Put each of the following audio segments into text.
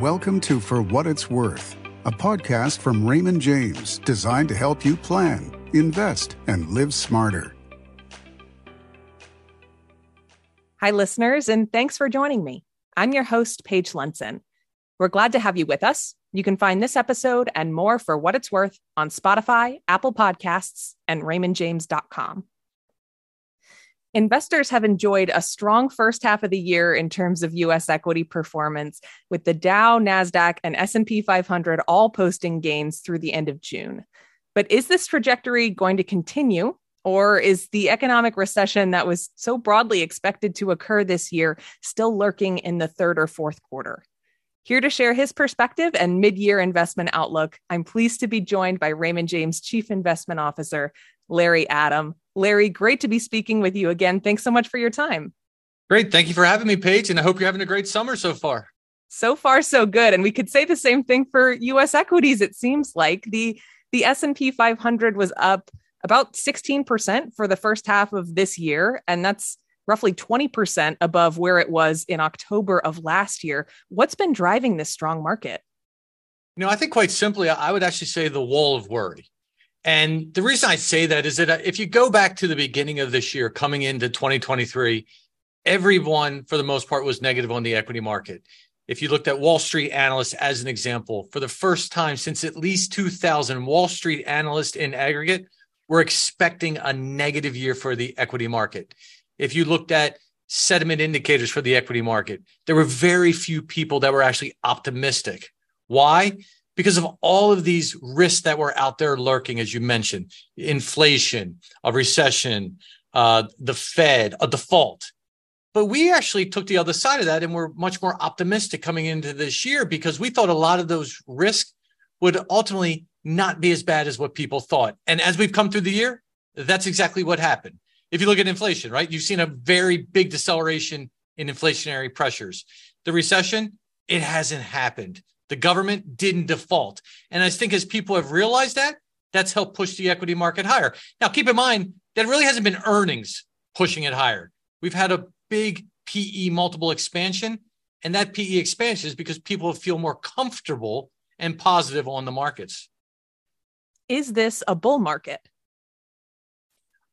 Welcome to For What It's Worth, a podcast from Raymond James designed to help you plan, invest, and live smarter. Hi, listeners, and thanks for joining me. I'm your host, Paige Lunson. We're glad to have you with us. You can find this episode and more for what it's worth on Spotify, Apple Podcasts, and raymondjames.com. Investors have enjoyed a strong first half of the year in terms of US equity performance with the Dow, Nasdaq, and S&P 500 all posting gains through the end of June. But is this trajectory going to continue or is the economic recession that was so broadly expected to occur this year still lurking in the third or fourth quarter? Here to share his perspective and mid year investment outlook, I'm pleased to be joined by Raymond James Chief Investment Officer, Larry Adam. Larry, great to be speaking with you again. Thanks so much for your time. Great. Thank you for having me, Paige. And I hope you're having a great summer so far. So far, so good. And we could say the same thing for US equities, it seems like. The the S&P 500 was up about 16% for the first half of this year. And that's roughly 20% above where it was in October of last year. What's been driving this strong market? You know, I think quite simply, I would actually say the wall of worry. And the reason I say that is that uh, if you go back to the beginning of this year, coming into 2023, everyone, for the most part, was negative on the equity market. If you looked at Wall Street analysts as an example, for the first time since at least 2000, Wall Street analysts in aggregate were expecting a negative year for the equity market. If you looked at sentiment indicators for the equity market, there were very few people that were actually optimistic. Why? Because of all of these risks that were out there lurking, as you mentioned, inflation, a recession, uh, the Fed, a default. But we actually took the other side of that and we're much more optimistic coming into this year because we thought a lot of those risks would ultimately not be as bad as what people thought. And as we've come through the year, that's exactly what happened. If you look at inflation, right, you've seen a very big deceleration in inflationary pressures. The recession, it hasn't happened. The government didn't default. And I think as people have realized that, that's helped push the equity market higher. Now, keep in mind that really hasn't been earnings pushing it higher. We've had a big PE multiple expansion, and that PE expansion is because people feel more comfortable and positive on the markets. Is this a bull market?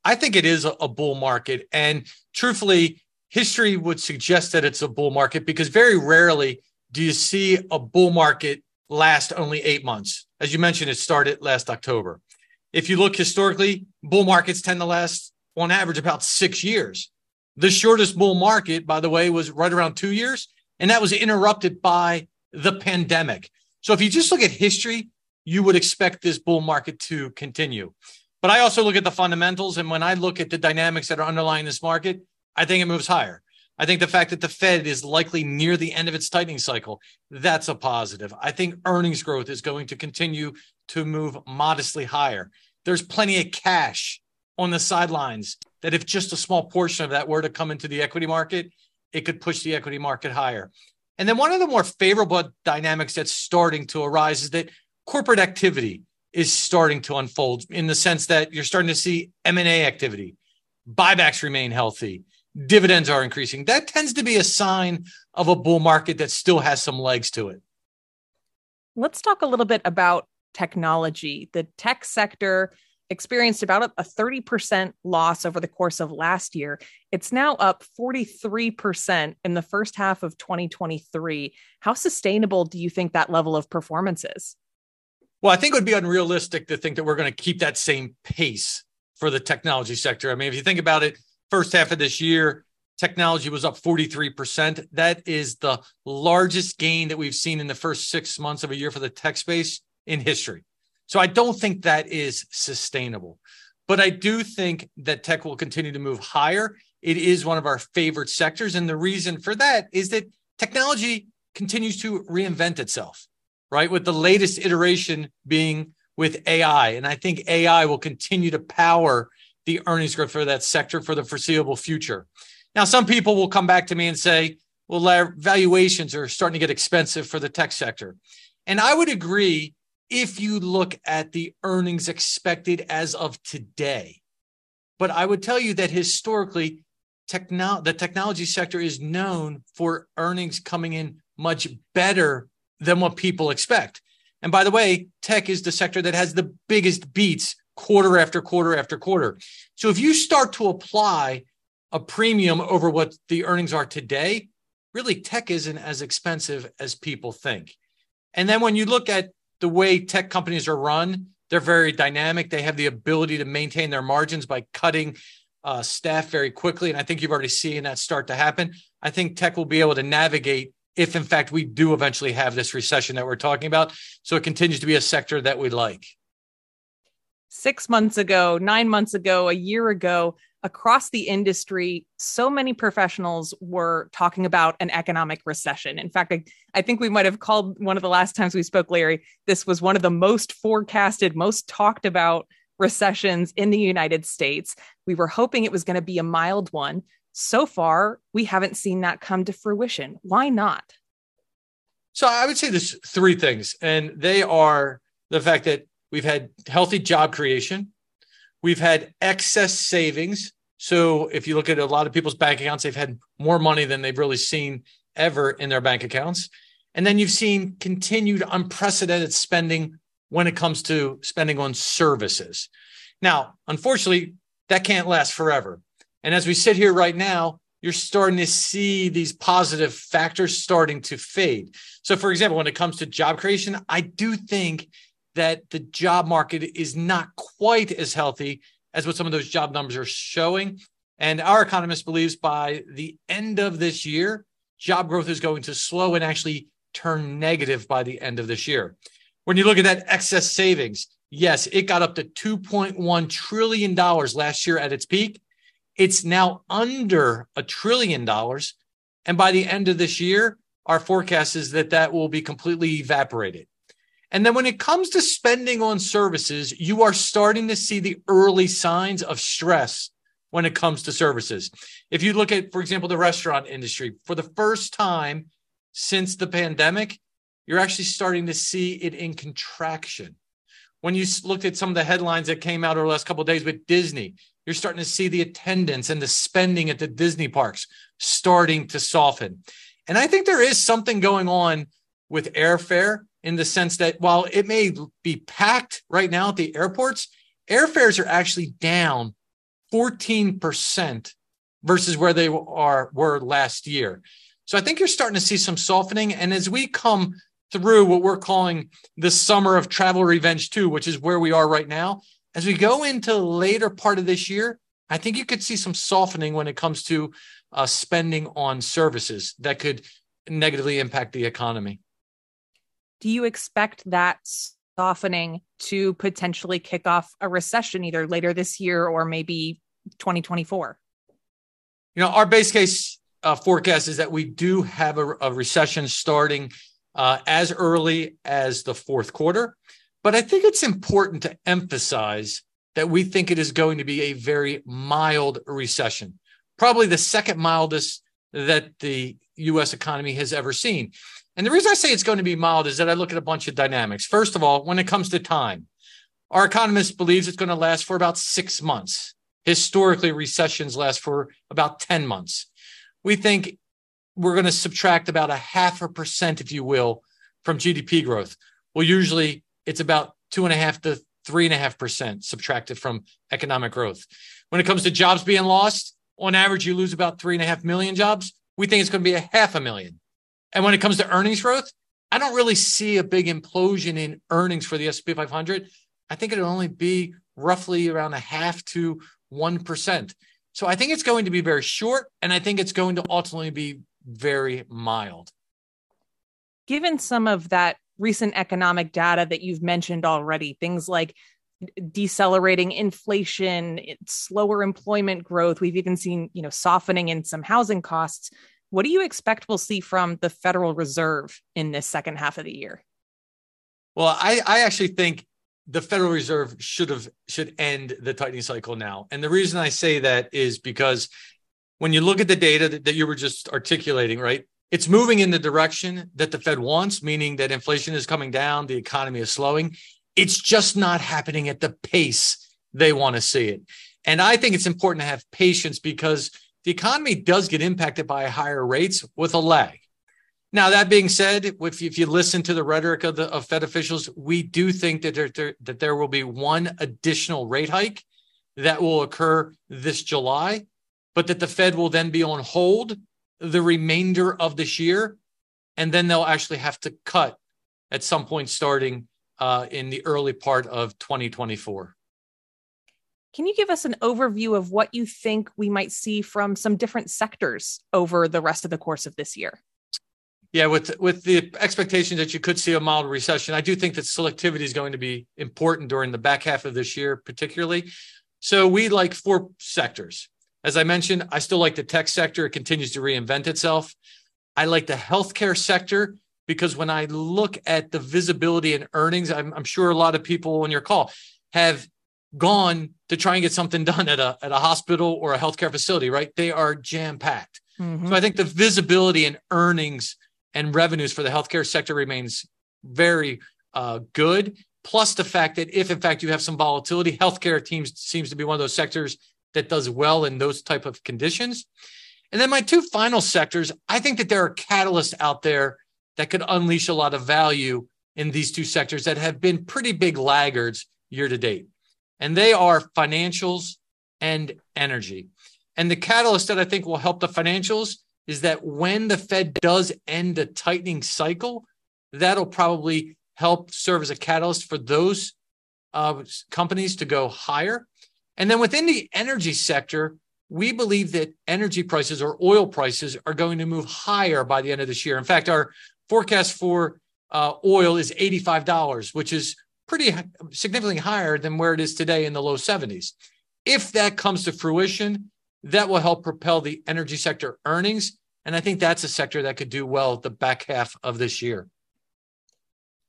I think it is a, bull market. And truthfully, history would suggest that it's a bull market because very rarely do you see a bull market last only eight months? As you mentioned, it started last October. If you look historically, bull markets tend to last on average about six years. The shortest bull market, by the way, was right around two years, and that was interrupted by the pandemic. So if you just look at history, you would expect this bull market to continue. But I also look at the fundamentals, and when I look at the dynamics that are underlying this market, I think it moves higher. I think the fact that the Fed is likely near the end of its tightening cycle, that's a positive. I think earnings growth is going to continue to move modestly higher. There's plenty of cash on the sidelines that if just a small portion of that were to come into the equity market, it could push the equity market higher. And then one of the more favorable dynamics that's starting to arise is that corporate activity is starting to unfold in the sense that you're starting to see M&A activity. Buybacks remain healthy dividends are increasing. That tends to be a sign of a bull market that still has some legs to it. Let's talk a little bit about technology. The tech sector experienced about a 30% loss over the course of last year. It's now up 43% in the first half of 2023. How sustainable do you think that level of performance is? Well, I think it would be unrealistic to think that we're going to keep that same pace for the technology sector. I mean, if you think about it, first half of this year, technology was up 43%. That is the largest gain that we've seen in the first six months of a year for the tech space in history. So I don't think that is sustainable. But I do think that tech will continue to move higher. It is one of our favorite sectors. And the reason for that is that technology continues to reinvent itself, right? With the latest iteration being with AI. And I think AI will continue to power the earnings growth for that sector for the foreseeable future. Now, some people will come back to me and say, well, valuations are starting to get expensive for the tech sector. And I would agree if you look at the earnings expected as of today. But I would tell you that historically, techno- the technology sector is known for earnings coming in much better than what people expect. And by the way, tech is the sector that has the biggest beats quarter after quarter after quarter. So if you start to apply a premium over what the earnings are today, really tech isn't as expensive as people think. And then when you look at the way tech companies are run, they're very dynamic. They have the ability to maintain their margins by cutting uh, staff very quickly. And I think you've already seen that start to happen. I think tech will be able to navigate if, in fact, we do eventually have this recession that we're talking about. So it continues to be a sector that we like. Six months ago, nine months ago, a year ago, across the industry, so many professionals were talking about an economic recession. In fact, I, I, think we might have called one of the last times we spoke, Larry, this was one of the most forecasted, most talked about recessions in the United States. We were hoping it was going to be a mild one. So far, we haven't seen that come to fruition. Why not? So I would say there's three things, and they are the fact that we've had healthy job creation, we've had excess savings, so if you look at a lot of people's bank accounts, they've had more money than they've really seen ever in their bank accounts. And then you've seen continued unprecedented spending when it comes to spending on services. Now, unfortunately, that can't last forever. And as we sit here right now, you're starting to see these positive factors starting to fade. So, for example, when it comes to job creation, I do think that the job market is not quite as healthy as what some of those job numbers are showing. And our economist believes by the end of this year, job growth is going to slow and actually turn negative by the end of this year. When you look at that excess savings, yes, it got up to $2.1 trillion last year at its peak. It's now under a trillion dollars. And by the end of this year, our forecast is that that will be completely evaporated. And then when it comes to spending on services, you are starting to see the early signs of stress when it comes to services. If you look at, for example, the restaurant industry, for the first time since the pandemic, you're actually starting to see it in contraction. When you looked at some of the headlines that came out over the last couple of days with Disney, you're starting to see the attendance and the spending at the Disney parks starting to soften. And I think there is something going on with airfare in the sense that while it may be packed right now at the airports, airfares are actually down 14% versus where they are were last year. So I think you're starting to see some softening. And as we come through what we're calling the summer of travel revenge 2, which is where we are right now, as we go into the later part of this year, I think you could see some softening when it comes to uh, spending on services that could negatively impact the economy do you expect that softening to potentially kick off a recession either later this year or maybe 2024? You know, our base case uh, forecast is that we do have a, a recession starting uh, as early as the fourth quarter. But I think it's important to emphasize that we think it is going to be a very mild recession, probably the second mildest that the US economy has ever seen. And the reason I say it's going to be mild is that I look at a bunch of dynamics. First of all, when it comes to time, our economist believes it's going to last for about six months. Historically, recessions last for about 10 months. We think we're going to subtract about a half a percent, if you will, from GDP growth. Well, usually it's about two and a half to three and a half percent subtracted from economic growth. When it comes to jobs being lost, on average, you lose about three and a half million jobs. We think it's going to be a half a million. And when it comes to earnings growth, I don't really see a big implosion in earnings for the S&P 500. I think it'll only be roughly around a half to 1%. So I think it's going to be very short and I think it's going to ultimately be very mild. Given some of that recent economic data that you've mentioned already, things like decelerating inflation, slower employment growth, we've even seen, you know, softening in some housing costs. What do you expect we'll see from the Federal Reserve in this second half of the year? Well, I, I actually think the Federal Reserve should have should end the tightening cycle now. And the reason I say that is because when you look at the data that, that you were just articulating, right? It's moving in the direction that the Fed wants, meaning that inflation is coming down, the economy is slowing. It's just not happening at the pace they want to see it. And I think it's important to have patience because the economy does get impacted by higher rates with a lag. Now, that being said, if, if you listen to the rhetoric of the of Fed officials, we do think that there, there, that there will be one additional rate hike that will occur this July, but that the Fed will then be on hold the remainder of this year, and then they'll actually have to cut at some point starting uh, in the early part of 2024. Can you give us an overview of what you think we might see from some different sectors over the rest of the course of this year? Yeah, with with the expectation that you could see a mild recession, I do think that selectivity is going to be important during the back half of this year, particularly. So we like four sectors. As I mentioned, I still like the tech sector. It continues to reinvent itself. I like the healthcare sector because when I look at the visibility and earnings, I'm, I'm sure a lot of people on your call have gone to try and get something done at a at a hospital or a healthcare facility, right? They are jam packed. Mm-hmm. So I think the visibility and earnings and revenues for the healthcare sector remains very uh, good. Plus the fact that if in fact you have some volatility, healthcare teams seems to be one of those sectors that does well in those type of conditions. And then my two final sectors, I think that there are catalysts out there that could unleash a lot of value in these two sectors that have been pretty big laggards year to date and they are financials and energy. And the catalyst that I think will help the financials is that when the Fed does end the tightening cycle, that'll probably help serve as a catalyst for those uh, companies to go higher. And then within the energy sector, we believe that energy prices or oil prices are going to move higher by the end of this year. In fact, our forecast for uh, oil is $85, which is pretty significantly higher than where it is today in the low 70s. If that comes to fruition, that will help propel the energy sector earnings. And I think that's a sector that could do well the back half of this year.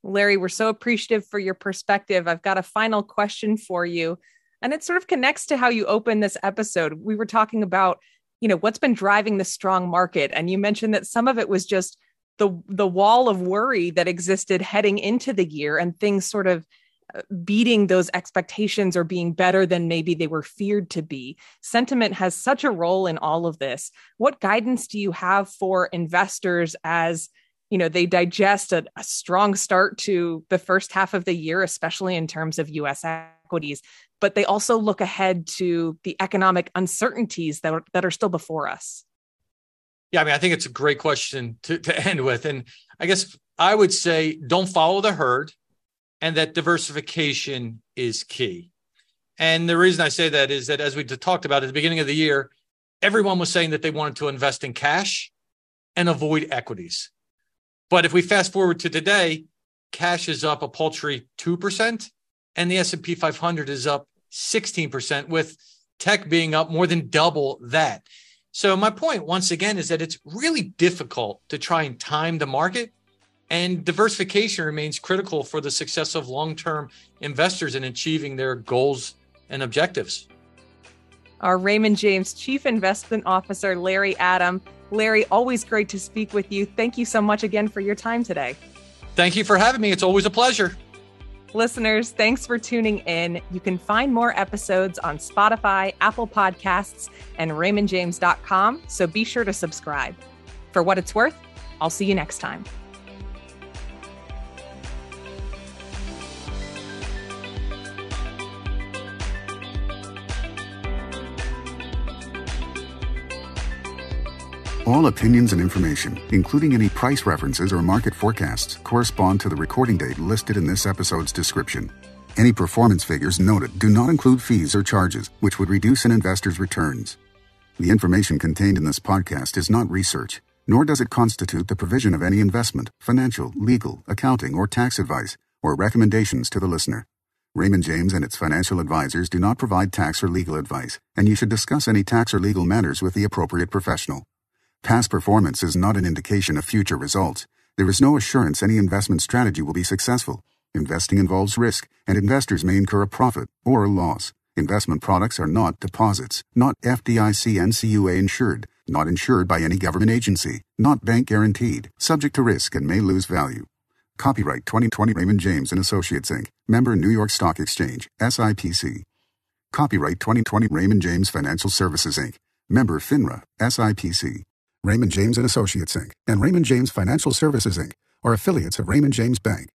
Larry, we're so appreciative for your perspective. I've got a final question for you. And it sort of connects to how you opened this episode. We were talking about, you know, what's been driving the strong market. And you mentioned that some of it was just the the wall of worry that existed heading into the year and things sort of uh, beating those expectations or being better than maybe they were feared to be. Sentiment has such a role in all of this. What guidance do you have for investors as you know they digest a, a strong start to the first half of the year, especially in terms of U.S. equities, but they also look ahead to the economic uncertainties that are, that are still before us? Yeah, I mean, I think it's a great question to, to end with. And I guess I would say don't follow the herd and that diversification is key. And the reason I say that is that as we talked about at the beginning of the year, everyone was saying that they wanted to invest in cash and avoid equities. But if we fast forward to today, cash is up a paltry 2% and the S&P 500 is up 16% with tech being up more than double that. So my point once again is that it's really difficult to try and time the market and diversification remains critical for the success of long-term investors in achieving their goals and objectives. Our Raymond James Chief Investment Officer Larry Adam. Larry, always great to speak with you. Thank you so much again for your time today. Thank you for having me. It's always a pleasure. Listeners, thanks for tuning in. You can find more episodes on Spotify, Apple Podcasts, and RaymondJames.com, so be sure to subscribe. For what it's worth, I'll see you next time. All opinions and information, including any price references or market forecasts, correspond to the recording date listed in this episode's description. Any performance figures noted do not include fees or charges, which would reduce an investor's returns. The information contained in this podcast is not research, nor does it constitute the provision of any investment, financial, legal, accounting, or tax advice, or recommendations to the listener. Raymond James and its financial advisors do not provide tax or legal advice, and you should discuss any tax or legal matters with the appropriate professional. Past performance is not an indication of future results. There is no assurance any investment strategy will be successful. Investing involves risk, and investors may incur a profit or a loss. Investment products are not deposits, not FDIC NCUA insured, not insured by any government agency, not bank guaranteed, subject to risk and may lose value. Copyright 2020 Raymond James and Associates Inc. Member New York Stock Exchange, SIPC. Copyright 2020 Raymond James Financial Services Inc. Member FINRA, SIPC. Raymond James and Associates Inc. and Raymond James Financial Services Inc. are affiliates of Raymond James Bank.